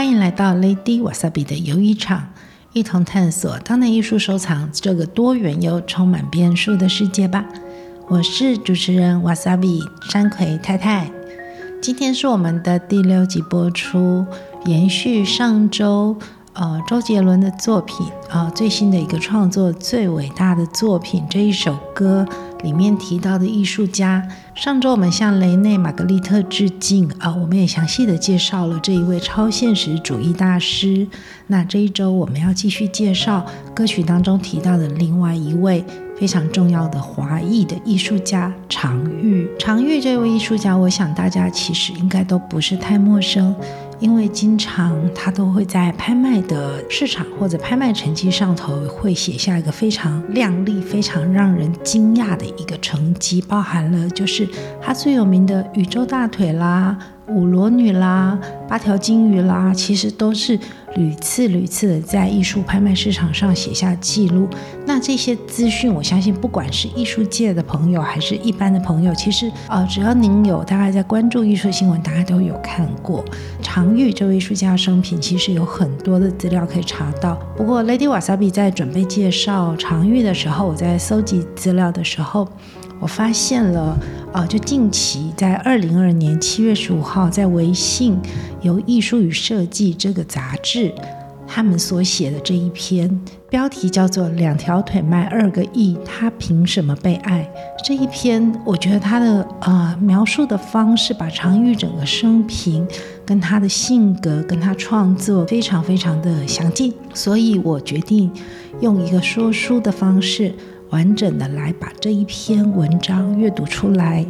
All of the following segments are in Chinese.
欢迎来到 Lady Wasabi 的游艺场，一同探索当代艺术收藏这个多元又充满变数的世界吧。我是主持人 Wasabi 山葵太太，今天是我们的第六集播出，延续上周。呃，周杰伦的作品，呃，最新的一个创作，最伟大的作品这一首歌里面提到的艺术家。上周我们向雷内·玛格丽特致敬，啊、我们也详细的介绍了这一位超现实主义大师。那这一周我们要继续介绍歌曲当中提到的另外一位非常重要的华裔的艺术家常玉。常玉这位艺术家，我想大家其实应该都不是太陌生。因为经常他都会在拍卖的市场或者拍卖成绩上头会写下一个非常亮丽、非常让人惊讶的一个成绩，包含了就是他最有名的宇宙大腿啦。五罗女啦，八条金鱼啦，其实都是屡次屡次的在艺术拍卖市场上写下记录。那这些资讯，我相信不管是艺术界的朋友还是一般的朋友，其实呃，只要您有大概在关注艺术新闻，大家都有看过。常玉这位艺术家生平，其实有很多的资料可以查到。不过，Lady Wasabi 在准备介绍常玉的时候，我在搜集资料的时候。我发现了，呃，就近期在二零二二年七月十五号，在微信由《艺术与设计》这个杂志，他们所写的这一篇，标题叫做《两条腿卖二个亿，他凭什么被爱》这一篇，我觉得他的呃描述的方式，把常玉整个生平跟他的性格跟他创作非常非常的详尽，所以我决定用一个说书的方式。完整的来把这一篇文章阅读出来，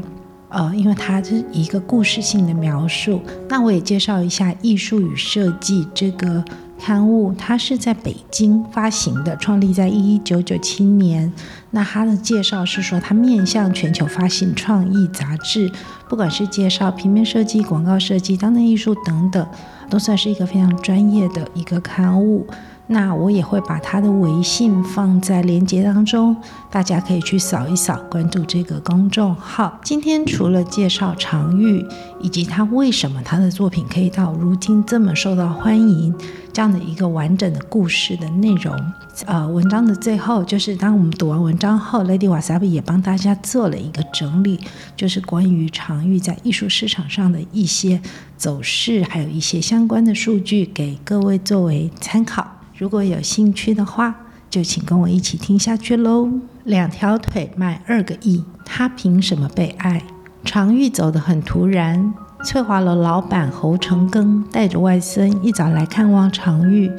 呃，因为它是一个故事性的描述。那我也介绍一下《艺术与设计》这个刊物，它是在北京发行的，创立在一九九七年。那它的介绍是说，它面向全球发行创意杂志，不管是介绍平面设计、广告设计、当代艺术等等，都算是一个非常专业的一个刊物。那我也会把他的微信放在链接当中，大家可以去扫一扫，关注这个公众号。今天除了介绍常玉以及他为什么他的作品可以到如今这么受到欢迎这样的一个完整的故事的内容，呃，文章的最后就是当我们读完文章后，Lady Wasabi 也帮大家做了一个整理，就是关于常玉在艺术市场上的一些走势，还有一些相关的数据给各位作为参考。如果有兴趣的话，就请跟我一起听下去喽。两条腿卖二个亿，他凭什么被爱？常玉走得很突然。翠华楼老板侯成庚带着外孙一早来看望常玉，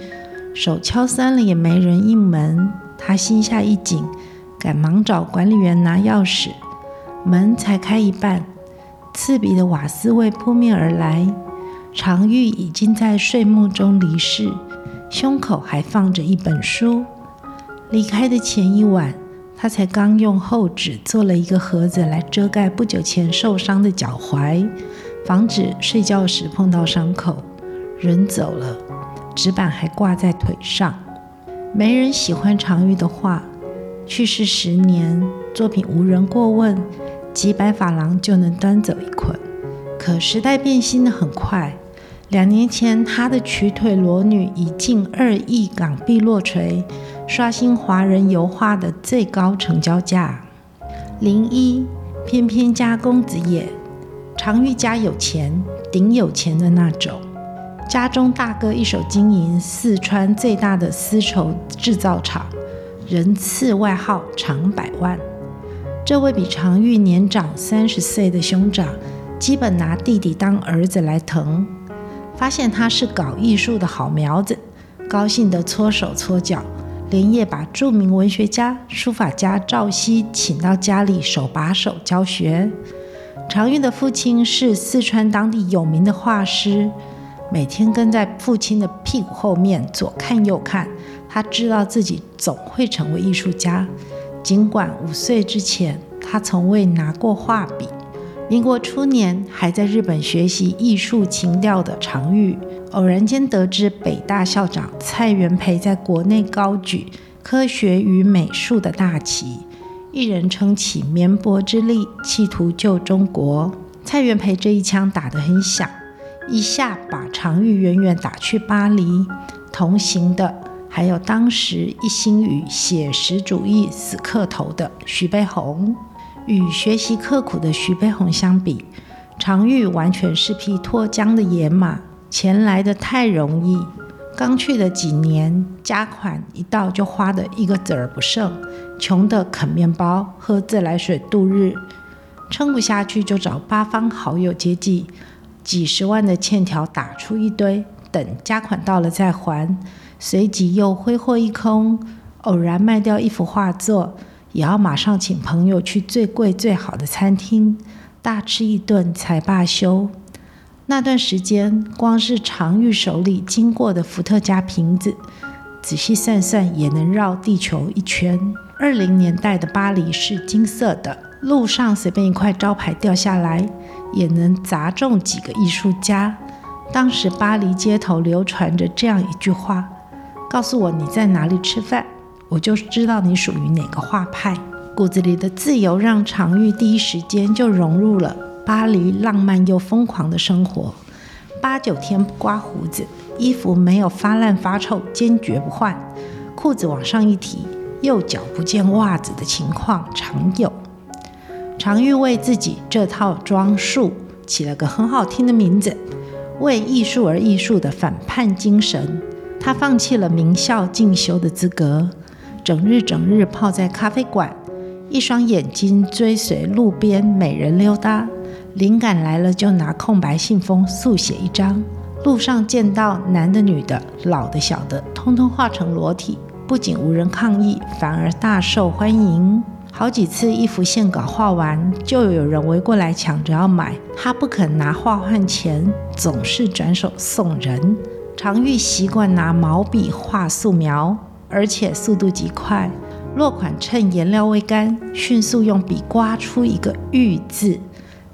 手敲三了也没人应门，他心下一紧，赶忙找管理员拿钥匙。门才开一半，刺鼻的瓦斯味扑面而来。常玉已经在睡梦中离世。胸口还放着一本书。离开的前一晚，他才刚用厚纸做了一个盒子来遮盖不久前受伤的脚踝，防止睡觉时碰到伤口。人走了，纸板还挂在腿上。没人喜欢常玉的画。去世十年，作品无人过问，几百法郎就能端走一捆。可时代变新的很快。两年前，他的瘸腿裸女以近二亿港币落锤，刷新华人油画的最高成交价。零一，翩翩家公子也，常玉家有钱，顶有钱的那种。家中大哥一手经营四川最大的丝绸制造厂，人赐外号常百万。这位比常玉年长三十岁的兄长，基本拿弟弟当儿子来疼。发现他是搞艺术的好苗子，高兴得搓手搓脚，连夜把著名文学家、书法家赵熙请到家里手把手教学。常玉的父亲是四川当地有名的画师，每天跟在父亲的屁股后面左看右看，他知道自己总会成为艺术家。尽管五岁之前他从未拿过画笔。民国初年，还在日本学习艺术情调的常玉，偶然间得知北大校长蔡元培在国内高举科学与美术的大旗，一人撑起绵薄之力，企图救中国。蔡元培这一枪打得很响，一下把常玉远远打去巴黎。同行的还有当时一心与写实主义死磕头的徐悲鸿。与学习刻苦的徐悲鸿相比，常玉完全是匹脱缰的野马，钱来得太容易。刚去的几年，家款一到就花得一个子儿不剩，穷得啃面包、喝自来水度日。撑不下去就找八方好友接济，几十万的欠条打出一堆，等家款到了再还。随即又挥霍一空，偶然卖掉一幅画作，也要马上请朋友去最贵最好的餐厅大吃一顿才罢休。那段时间，光是常玉手里经过的伏特加瓶子，仔细算算也能绕地球一圈。二零年代的巴黎是金色的，路上随便一块招牌掉下来，也能砸中几个艺术家。当时巴黎街头流传着这样一句话：“告诉我你在哪里吃饭，我就知道你属于哪个画派。”骨子里的自由让常玉第一时间就融入了。巴黎浪漫又疯狂的生活，八九天不刮胡子，衣服没有发烂发臭，坚决不换。裤子往上一提，右脚不见袜子的情况常有。常玉为自己这套装束起了个很好听的名字，为艺术而艺术的反叛精神。他放弃了名校进修的资格，整日整日泡在咖啡馆，一双眼睛追随路边美人溜达。灵感来了，就拿空白信封速写一张。路上见到男的、女的、老的、小的，通通画成裸体，不仅无人抗议，反而大受欢迎。好几次一幅线稿画完，就有人围过来抢着要买。他不肯拿画换钱，总是转手送人。常玉习惯拿毛笔画素描，而且速度极快。落款趁颜料未干，迅速用笔刮出一个“玉”字。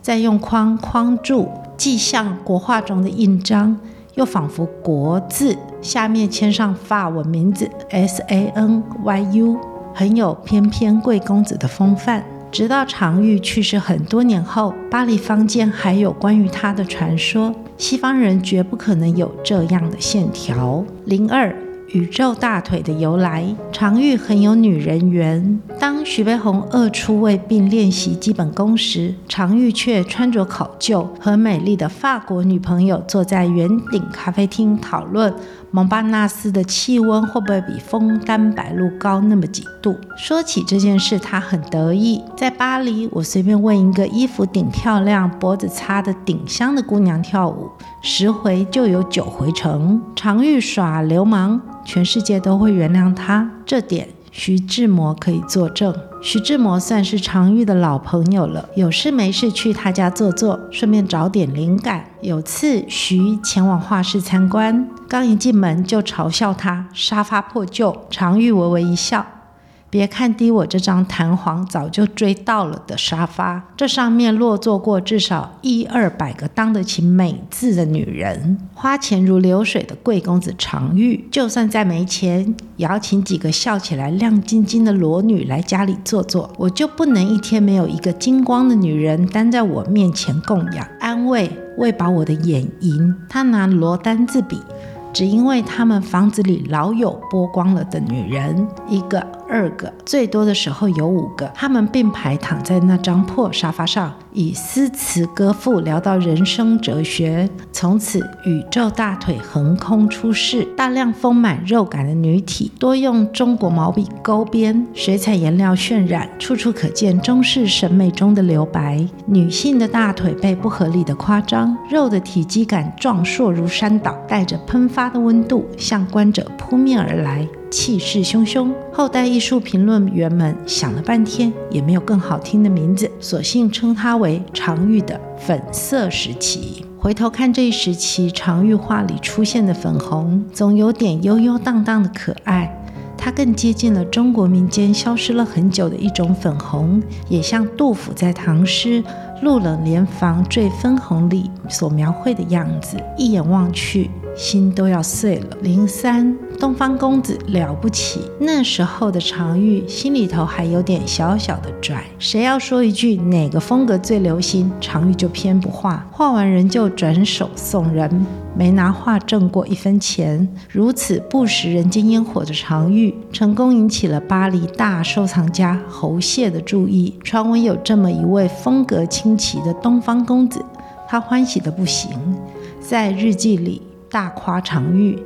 再用框框住，既像国画中的印章，又仿佛国字，下面签上法文名字 S A N Y U，很有翩翩贵公子的风范。直到常玉去世很多年后，巴黎坊间还有关于他的传说，西方人绝不可能有这样的线条。零二。宇宙大腿的由来，常玉很有女人缘。当徐悲鸿二出位并练习基本功时，常玉却穿着考究，和美丽的法国女朋友坐在圆顶咖啡厅讨论蒙巴纳斯的气温会不会比枫丹白露高那么几度。说起这件事，他很得意。在巴黎，我随便问一个衣服顶漂亮、脖子擦得顶香的姑娘跳舞，十回就有九回成。常玉耍流氓。全世界都会原谅他，这点徐志摩可以作证。徐志摩算是常玉的老朋友了，有事没事去他家坐坐，顺便找点灵感。有次徐前往画室参观，刚一进门就嘲笑他沙发破旧，常玉微微一笑。别看低我这张弹簧早就追到了的沙发，这上面落坐过至少一二百个当得起美字的女人，花钱如流水的贵公子常玉，就算再没钱，也要请几个笑起来亮晶晶的裸女来家里坐坐。我就不能一天没有一个金光的女人担在我面前供养、安慰、喂饱我的眼淫？他拿罗丹自比。只因为他们房子里老有剥光了的女人，一个、二个，最多的时候有五个。他们并排躺在那张破沙发上，以诗词歌赋聊到人生哲学。从此，宇宙大腿横空出世，大量丰满肉感的女体，多用中国毛笔勾边，水彩颜料渲染，处处可见中式审美中的留白。女性的大腿被不合理的夸张，肉的体积感壮硕如山岛，带着喷发的温度向观者扑面而来，气势汹汹。后代艺术评论员们想了半天，也没有更好听的名字，索性称它为常玉的粉色时期。回头看这一时期，常玉画里出现的粉红，总有点悠悠荡荡的可爱。它更接近了中国民间消失了很久的一种粉红，也像杜甫在唐诗。露冷莲房坠分红里所描绘的样子，一眼望去，心都要碎了。零三，东方公子了不起。那时候的常玉心里头还有点小小的拽，谁要说一句哪个风格最流行，常玉就偏不画，画完人就转手送人，没拿画挣过一分钱。如此不食人间烟火的常玉，成功引起了巴黎大收藏家侯谢的注意。传闻有这么一位风格清奇的东方公子，他欢喜得不行，在日记里大夸常玉。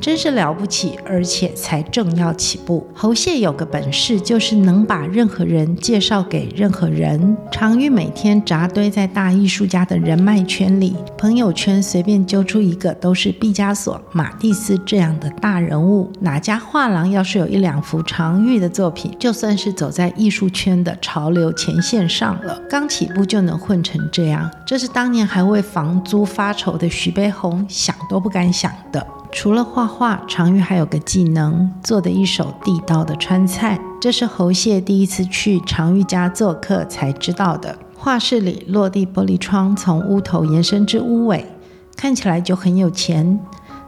真是了不起，而且才正要起步。侯谢有个本事，就是能把任何人介绍给任何人。常玉每天扎堆在大艺术家的人脉圈里，朋友圈随便揪出一个都是毕加索、马蒂斯这样的大人物。哪家画廊要是有一两幅常玉的作品，就算是走在艺术圈的潮流前线上了。刚起步就能混成这样，这是当年还为房租发愁的徐悲鸿想都不敢想的。除了画画，常玉还有个技能，做的一手地道的川菜。这是侯谢第一次去常玉家做客才知道的。画室里落地玻璃窗从屋头延伸至屋尾，看起来就很有钱。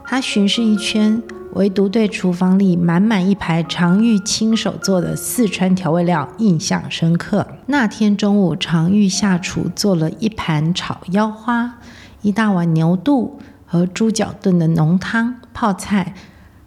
他巡视一圈，唯独对厨房里满满一排常玉亲手做的四川调味料印象深刻。那天中午，常玉下厨做了一盘炒腰花，一大碗牛肚。和猪脚炖的浓汤、泡菜、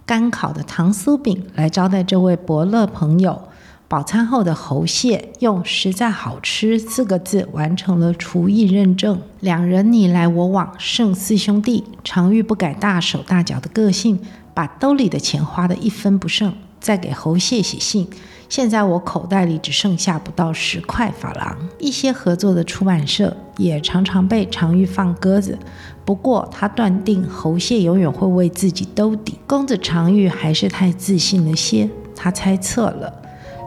干烤的糖酥饼来招待这位伯乐朋友。饱餐后的侯谢用“实在好吃”四个字完成了厨艺认证。两人你来我往，胜似兄弟。常玉不改大手大脚的个性，把兜里的钱花得一分不剩，再给侯谢写信。现在我口袋里只剩下不到十块法郎。一些合作的出版社也常常被常玉放鸽子，不过他断定侯谢永远会为自己兜底。公子常玉还是太自信了些，他猜测了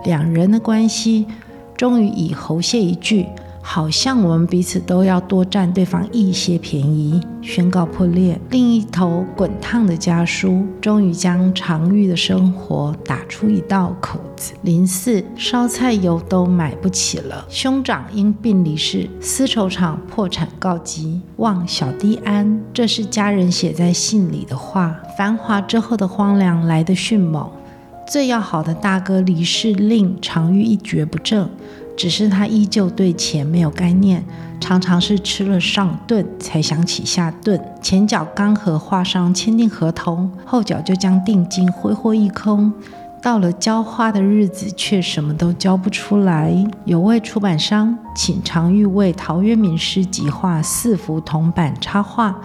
两人的关系，终于以侯谢一句。好像我们彼此都要多占对方一些便宜，宣告破裂。另一头滚烫的家书，终于将常玉的生活打出一道口子。零四烧菜油都买不起了，兄长因病离世，丝绸厂破产告急，望小弟安。这是家人写在信里的话。繁华之后的荒凉来得迅猛，最要好的大哥离世，令常玉一蹶不振。只是他依旧对钱没有概念，常常是吃了上顿才想起下顿。前脚刚和画商签订合同，后脚就将定金挥霍一空。到了交画的日子，却什么都交不出来。有位出版商请常玉为陶渊明诗集画四幅铜版插画。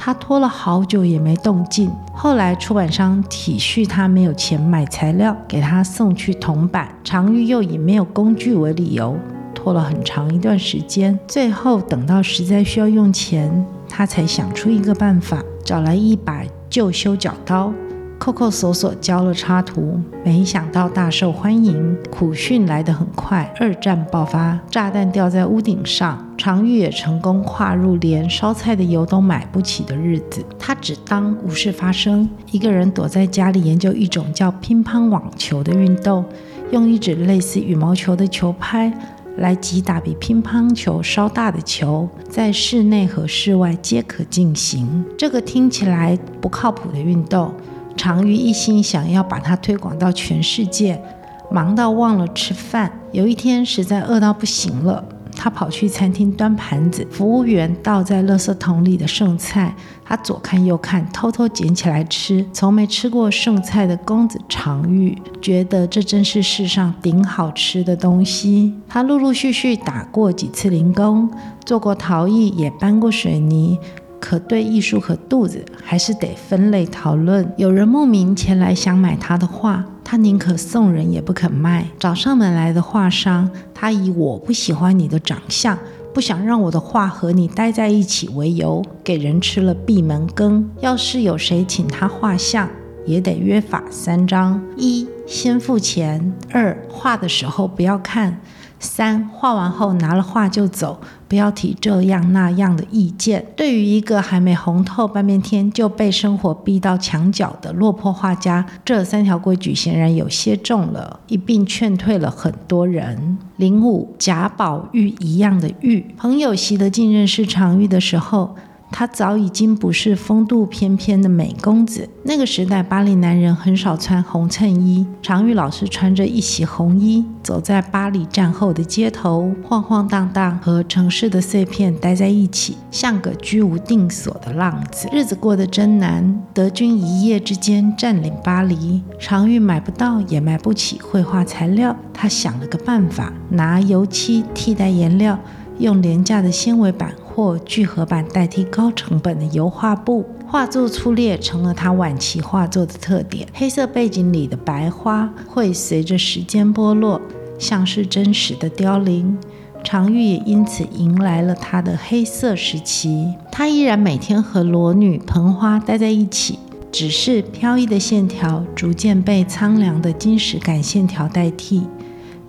他拖了好久也没动静，后来出版商体恤他没有钱买材料，给他送去铜板。常玉又以没有工具为理由，拖了很长一段时间。最后等到实在需要用钱，他才想出一个办法，找来一把旧修脚刀。扣扣索索交了插图，没想到大受欢迎。苦训来得很快，二战爆发，炸弹掉在屋顶上，常玉也成功跨入连烧菜的油都买不起的日子。他只当无事发生，一个人躲在家里研究一种叫乒乓网球的运动，用一支类似羽毛球的球拍来击打比乒乓球稍大的球，在室内和室外皆可进行。这个听起来不靠谱的运动。常玉一心想要把它推广到全世界，忙到忘了吃饭。有一天实在饿到不行了，他跑去餐厅端盘子，服务员倒在垃圾桶里的剩菜，他左看右看，偷偷捡起来吃。从没吃过剩菜的公子常玉觉得这真是世上顶好吃的东西。他陆陆续续打过几次零工，做过陶艺，也搬过水泥。可对艺术和肚子还是得分类讨论。有人慕名前来想买他的画，他宁可送人也不肯卖。找上门来的画商，他以我不喜欢你的长相，不想让我的画和你待在一起为由，给人吃了闭门羹。要是有谁请他画像，也得约法三章：一、先付钱；二、画的时候不要看。三，画完后拿了画就走，不要提这样那样的意见。对于一个还没红透半边天就被生活逼到墙角的落魄画家，这三条规矩显然有些重了，一并劝退了很多人。零五，贾宝玉一样的玉。朋友习得进认识常玉的时候，他早已经不是风度翩翩的美公子。那个时代，巴黎男人很少穿红衬衣。常玉老师穿着一袭红衣，走在巴黎战后的街头，晃晃荡荡，和城市的碎片待在一起，像个居无定所的浪子。日子过得真难。德军一夜之间占领巴黎，常玉买不到也买不起绘画材料。他想了个办法，拿油漆替代颜料，用廉价的纤维板。或聚合板代替高成本的油画布，画作粗劣成了他晚期画作的特点。黑色背景里的白花会随着时间剥落，像是真实的凋零。常玉也因此迎来了他的黑色时期。他依然每天和裸女盆花待在一起，只是飘逸的线条逐渐被苍凉的金石感线条代替，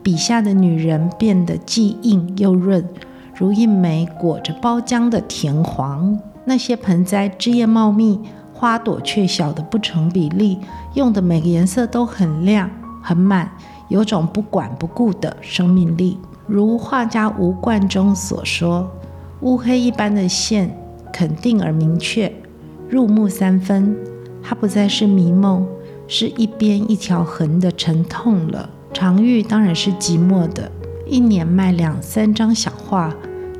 笔下的女人变得既硬又润。如一枚裹着包浆的田黄，那些盆栽枝叶茂密，花朵却小得不成比例，用的每个颜色都很亮很满，有种不管不顾的生命力。如画家吴冠中所说：“乌黑一般的线，肯定而明确，入木三分。它不再是迷梦，是一边一条横的沉痛了。”常玉当然是寂寞的，一年卖两三张小画。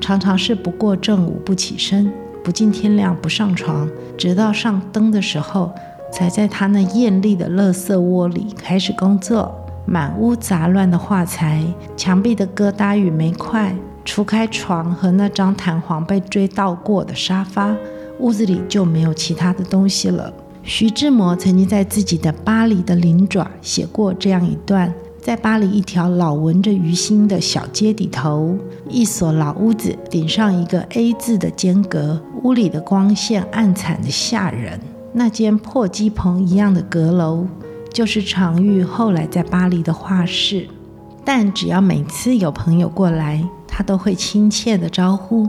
常常是不过正午不起身，不近天亮不上床，直到上灯的时候，才在他那艳丽的垃圾窝里开始工作。满屋杂乱的画材，墙壁的疙瘩与煤块，除开床和那张弹簧被追到过的沙发，屋子里就没有其他的东西了。徐志摩曾经在自己的《巴黎的鳞爪》写过这样一段。在巴黎一条老闻着鱼腥的小街底头，一所老屋子顶上一个 A 字的间隔，屋里的光线暗惨的吓人。那间破鸡棚一样的阁楼，就是常玉后来在巴黎的画室。但只要每次有朋友过来，他都会亲切地招呼：“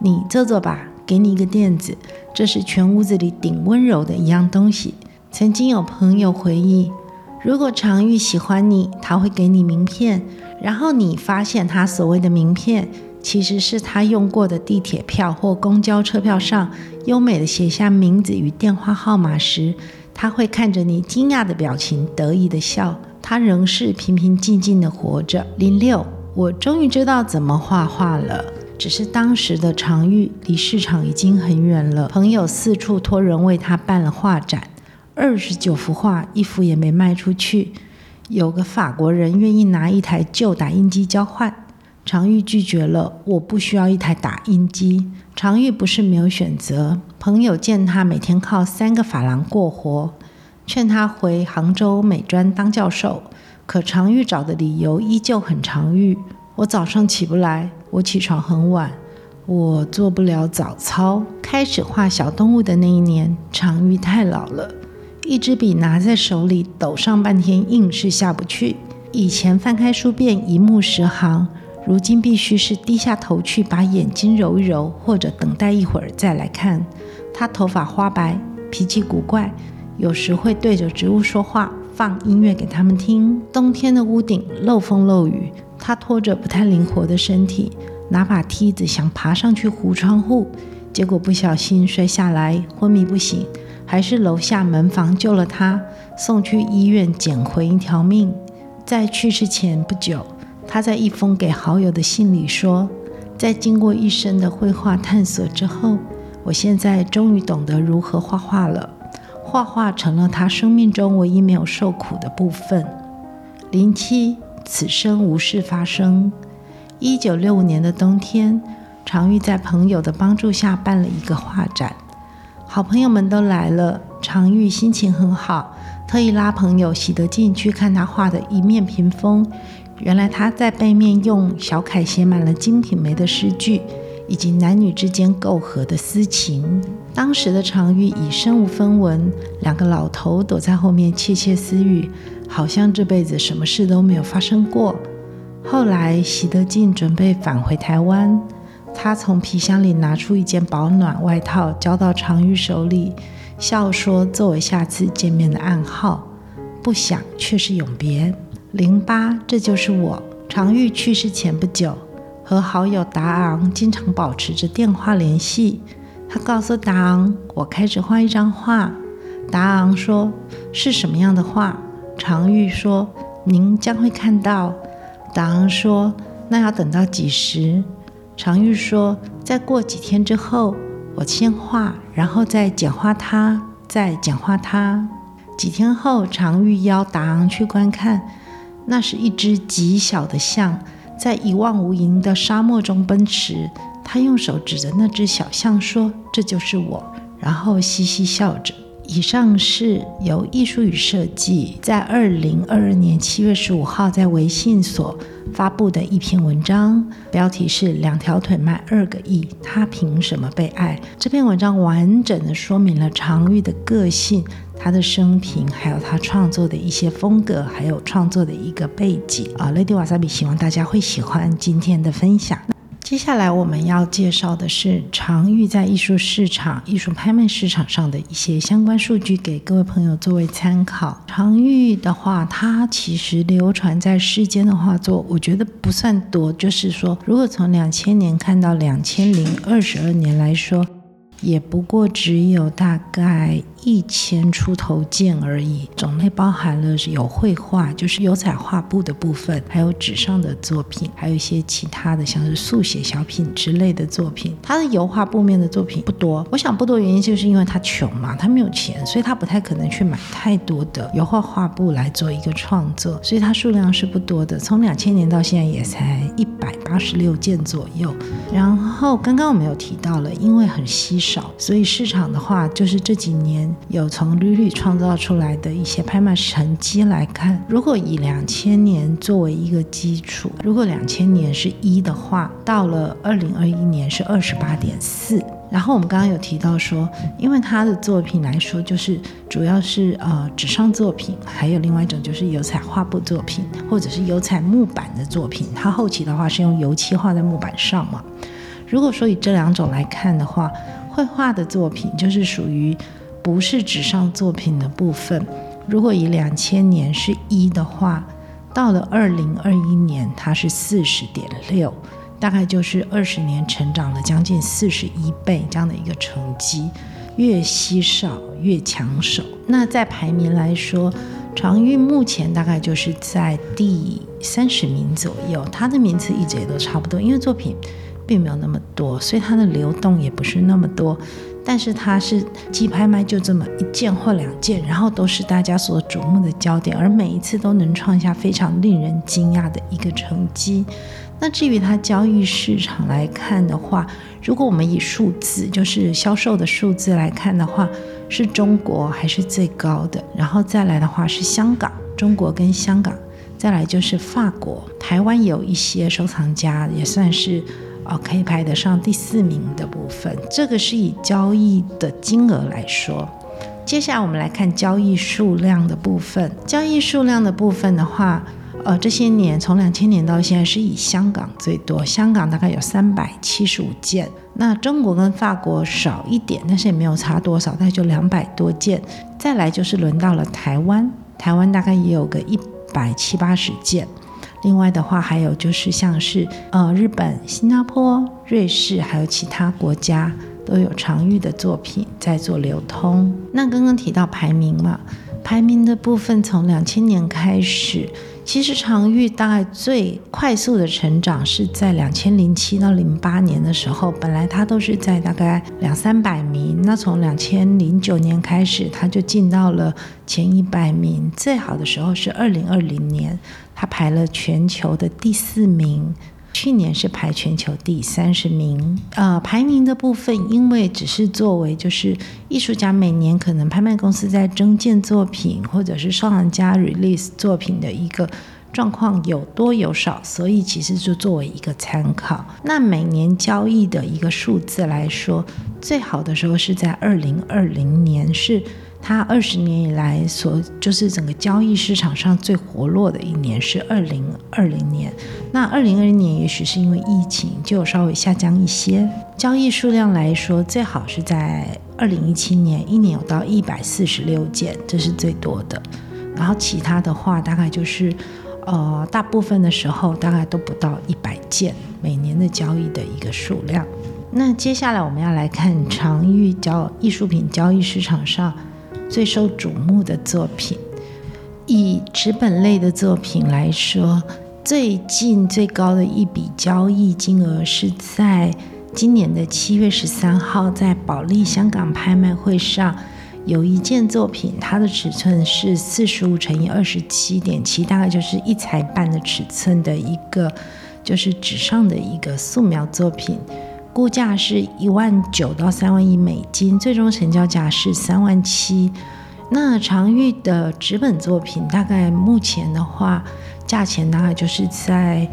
你坐坐吧，给你一个垫子。”这是全屋子里顶温柔的一样东西。曾经有朋友回忆。如果常玉喜欢你，他会给你名片，然后你发现他所谓的名片，其实是他用过的地铁票或公交车票上优美的写下名字与电话号码时，他会看着你惊讶的表情，得意的笑。他仍是平平静静的活着。零六，我终于知道怎么画画了，只是当时的常玉离市场已经很远了，朋友四处托人为他办了画展。二十九幅画，一幅也没卖出去。有个法国人愿意拿一台旧打印机交换，常玉拒绝了。我不需要一台打印机。常玉不是没有选择。朋友见他每天靠三个法郎过活，劝他回杭州美专当教授。可常玉找的理由依旧很常玉。我早上起不来，我起床很晚，我做不了早操。开始画小动物的那一年，常玉太老了。一支笔拿在手里抖上半天，硬是下不去。以前翻开书便一目十行，如今必须是低下头去，把眼睛揉一揉，或者等待一会儿再来看。他头发花白，脾气古怪，有时会对着植物说话，放音乐给他们听。冬天的屋顶漏风漏雨，他拖着不太灵活的身体，拿把梯子想爬上去糊窗户，结果不小心摔下来，昏迷不醒。还是楼下门房救了他，送去医院捡回一条命。在去世前不久，他在一封给好友的信里说：“在经过一生的绘画探索之后，我现在终于懂得如何画画了。画画成了他生命中唯一没有受苦的部分。”零七，此生无事发生。一九六五年的冬天，常玉在朋友的帮助下办了一个画展。好朋友们都来了，常玉心情很好，特意拉朋友喜得进去看他画的一面屏风。原来他在背面用小楷写满了《金瓶梅》的诗句，以及男女之间媾和的私情。当时的常玉已身无分文，两个老头躲在后面窃窃私语，好像这辈子什么事都没有发生过。后来喜德进准备返回台湾。他从皮箱里拿出一件保暖外套，交到常玉手里，笑说：“作为下次见面的暗号。”不想却是永别。零八，这就是我。常玉去世前不久，和好友达昂经常保持着电话联系。他告诉达昂：“我开始画一张画。”达昂说：“是什么样的画？”常玉说：“您将会看到。”达昂说：“那要等到几时？”常玉说：“再过几天之后，我先画，然后再简化它，再简化它。”几天后，常玉邀达昂去观看，那是一只极小的象，在一望无垠的沙漠中奔驰。他用手指着那只小象说：“这就是我。”然后嘻嘻笑着。以上是由艺术与设计在二零二二年七月十五号在微信所发布的一篇文章，标题是“两条腿卖二个亿，他凭什么被爱？”这篇文章完整的说明了常玉的个性、他的生平，还有他创作的一些风格，还有创作的一个背景啊。Lady Wasabi 希望大家会喜欢今天的分享。接下来我们要介绍的是常玉在艺术市场、艺术拍卖市场上的一些相关数据，给各位朋友作为参考。常玉的话，它其实流传在世间的画作，我觉得不算多。就是说，如果从两千年看到两千零二十二年来说，也不过只有大概一千出头件而已，种类包含了有绘画，就是油彩画布的部分，还有纸上的作品，还有一些其他的，像是速写小品之类的作品。他的油画布面的作品不多，我想不多原因就是因为他穷嘛，他没有钱，所以他不太可能去买太多的油画画布来做一个创作，所以它数量是不多的。从两千年到现在也才一百八十六件左右。然后刚刚我们有提到了，因为很稀少，少所以市场的话，就是这几年。有从屡屡创造出来的一些拍卖成绩来看，如果以两千年作为一个基础，如果两千年是一的话，到了二零二一年是二十八点四。然后我们刚刚有提到说，因为他的作品来说，就是主要是呃纸上作品，还有另外一种就是油彩画布作品，或者是油彩木板的作品。他后期的话是用油漆画在木板上嘛。如果说以这两种来看的话，绘画的作品就是属于。不是纸上作品的部分，如果以两千年是一的话，到了二零二一年它是四十点六，大概就是二十年成长了将近四十一倍这样的一个成绩，越稀少越抢手。那在排名来说，常玉目前大概就是在第三十名左右，他的名次一直也都差不多，因为作品并没有那么多，所以它的流动也不是那么多。但是它是季拍卖就这么一件或两件，然后都是大家所瞩目的焦点，而每一次都能创下非常令人惊讶的一个成绩。那至于它交易市场来看的话，如果我们以数字，就是销售的数字来看的话，是中国还是最高的，然后再来的话是香港，中国跟香港，再来就是法国，台湾有一些收藏家也算是。哦，可以排得上第四名的部分，这个是以交易的金额来说。接下来我们来看交易数量的部分。交易数量的部分的话，呃，这些年从两千年到现在是以香港最多，香港大概有三百七十五件。那中国跟法国少一点，但是也没有差多少，大概就两百多件。再来就是轮到了台湾，台湾大概也有个一百七八十件。另外的话，还有就是像是呃日本、新加坡、瑞士，还有其他国家都有常玉的作品在做流通。那刚刚提到排名嘛，排名的部分从两千年开始。其实常玉大概最快速的成长是在两千零七到零八年的时候，本来他都是在大概两三百名，那从两千零九年开始，他就进到了前一百名，最好的时候是二零二零年，他排了全球的第四名。去年是排全球第三十名，呃，排名的部分，因为只是作为就是艺术家每年可能拍卖公司在征件作品，或者是收藏家 release 作品的一个状况有多有少，所以其实就作为一个参考。那每年交易的一个数字来说，最好的时候是在二零二零年是。它二十年以来所就是整个交易市场上最活络的一年是二零二零年，那二零二零年也许是因为疫情就稍微下降一些。交易数量来说，最好是在二零一七年，一年有到一百四十六件，这是最多的。然后其他的话，大概就是呃大部分的时候大概都不到一百件，每年的交易的一个数量。那接下来我们要来看常玉交艺术品交易市场上最受瞩目的作品。以纸本类的作品来说，最近最高的一笔交易金额是在今年的七月十三号，在保利香港拍卖会上。有一件作品，它的尺寸是四十五乘以二十七点七，大概就是一才半的尺寸的一个，就是纸上的一个素描作品，估价是一万九到三万一美金，最终成交价是三万七。那常玉的纸本作品，大概目前的话，价钱大概就是在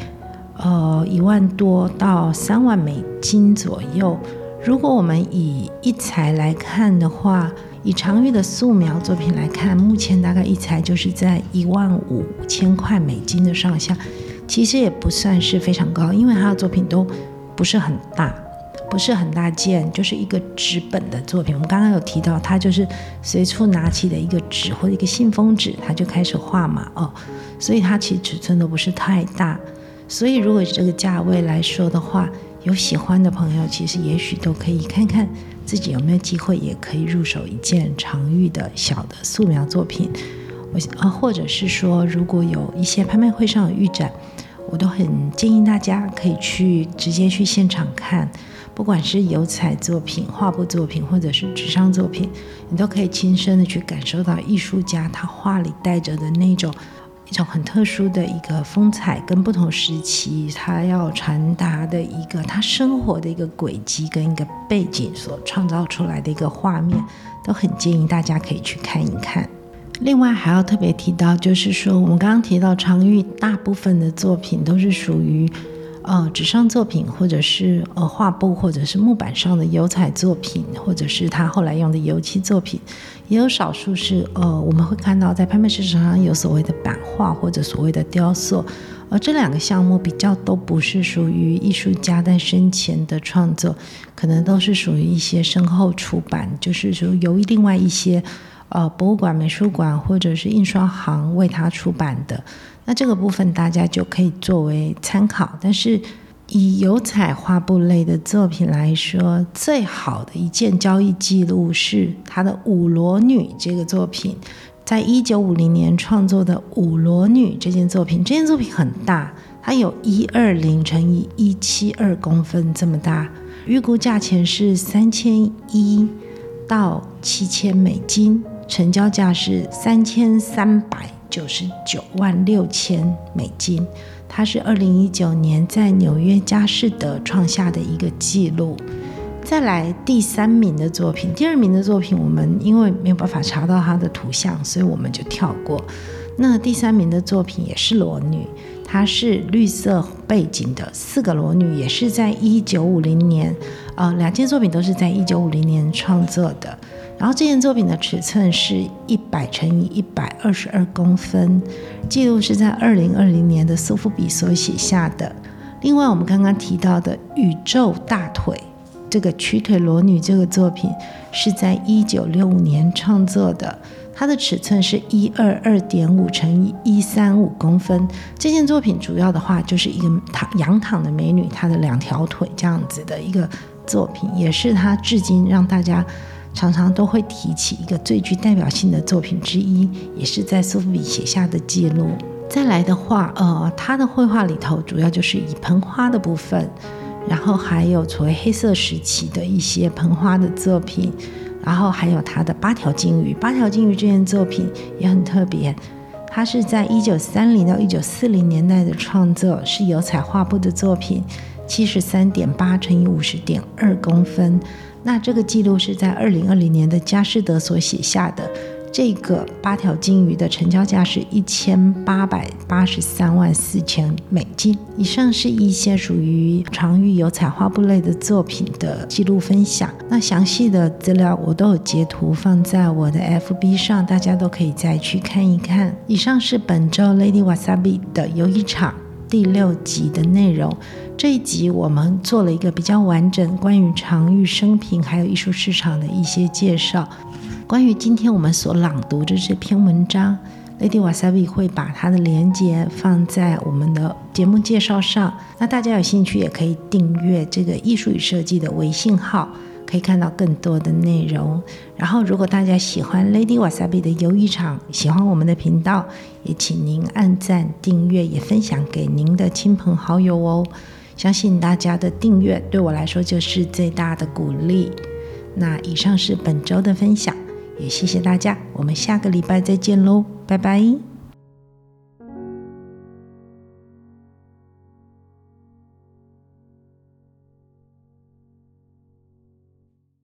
呃一万多到三万美金左右。如果我们以一才来看的话，以常玉的素描作品来看，目前大概一才就是在一万五千块美金的上下，其实也不算是非常高，因为他的作品都不是很大，不是很大件，就是一个纸本的作品。我们刚刚有提到，他就是随处拿起的一个纸或者一个信封纸，他就开始画嘛，哦，所以它其实尺寸都不是太大，所以如果这个价位来说的话，有喜欢的朋友，其实也许都可以看看。自己有没有机会也可以入手一件常玉的小的素描作品？我啊，或者是说，如果有一些拍卖会上的预展，我都很建议大家可以去直接去现场看，不管是油彩作品、画布作品，或者是纸上作品，你都可以亲身的去感受到艺术家他画里带着的那种。一种很特殊的一个风采，跟不同时期他要传达的一个他生活的一个轨迹跟一个背景所创造出来的一个画面，都很建议大家可以去看一看。另外还要特别提到，就是说我们刚刚提到常玉大部分的作品都是属于。呃，纸上作品，或者是呃画布，或者是木板上的油彩作品，或者是他后来用的油漆作品，也有少数是呃我们会看到在拍卖市场上有所谓的版画或者所谓的雕塑，而这两个项目比较都不是属于艺术家在生前的创作，可能都是属于一些身后出版，就是说由另外一些呃博物馆、美术馆或者是印刷行为他出版的。那这个部分大家就可以作为参考，但是以油彩画布类的作品来说，最好的一件交易记录是他的《舞罗女》这个作品，在一九五零年创作的《舞罗女》这件作品，这件作品很大，它有一二零乘以一七二公分这么大，预估价钱是三千一到七千美金，成交价是三千三百。九十九万六千美金，它是二零一九年在纽约佳士得创下的一个记录。再来第三名的作品，第二名的作品我们因为没有办法查到它的图像，所以我们就跳过。那第三名的作品也是裸女，它是绿色背景的四个裸女，也是在一九五零年，呃，两件作品都是在一九五零年创作的。然后这件作品的尺寸是一百乘以一百二十二公分，记录是在二零二零年的苏富比所写下的。另外，我们刚刚提到的宇宙大腿这个曲腿裸女这个作品是在一九六五年创作的，它的尺寸是一二二点五乘以一三五公分。这件作品主要的话就是一个躺仰躺的美女，她的两条腿这样子的一个作品，也是她至今让大家。常常都会提起一个最具代表性的作品之一，也是在苏富比写下的记录。再来的话，呃，他的绘画里头主要就是以盆花的部分，然后还有所谓黑色时期的一些盆花的作品，然后还有他的八条金鱼。八条金鱼这件作品也很特别，它是在一九三零到一九四零年代的创作，是油彩画布的作品，七十三点八乘以五十点二公分。那这个记录是在二零二零年的佳士得所写下的。这个八条金鱼的成交价是一千八百八十三万四千美金。以上是一些属于常玉油彩画布类的作品的记录分享。那详细的资料我都有截图放在我的 FB 上，大家都可以再去看一看。以上是本周 Lady Wasabi 的游艺场第六集的内容。这一集我们做了一个比较完整关于常玉生平还有艺术市场的一些介绍。关于今天我们所朗读的这篇文章，Lady Wasabi 会把它的链接放在我们的节目介绍上。那大家有兴趣也可以订阅这个艺术与设计的微信号，可以看到更多的内容。然后，如果大家喜欢 Lady Wasabi 的游艺场，喜欢我们的频道，也请您按赞、订阅，也分享给您的亲朋好友哦。相信大家的订阅对我来说就是最大的鼓励。那以上是本周的分享，也谢谢大家，我们下个礼拜再见喽，拜拜。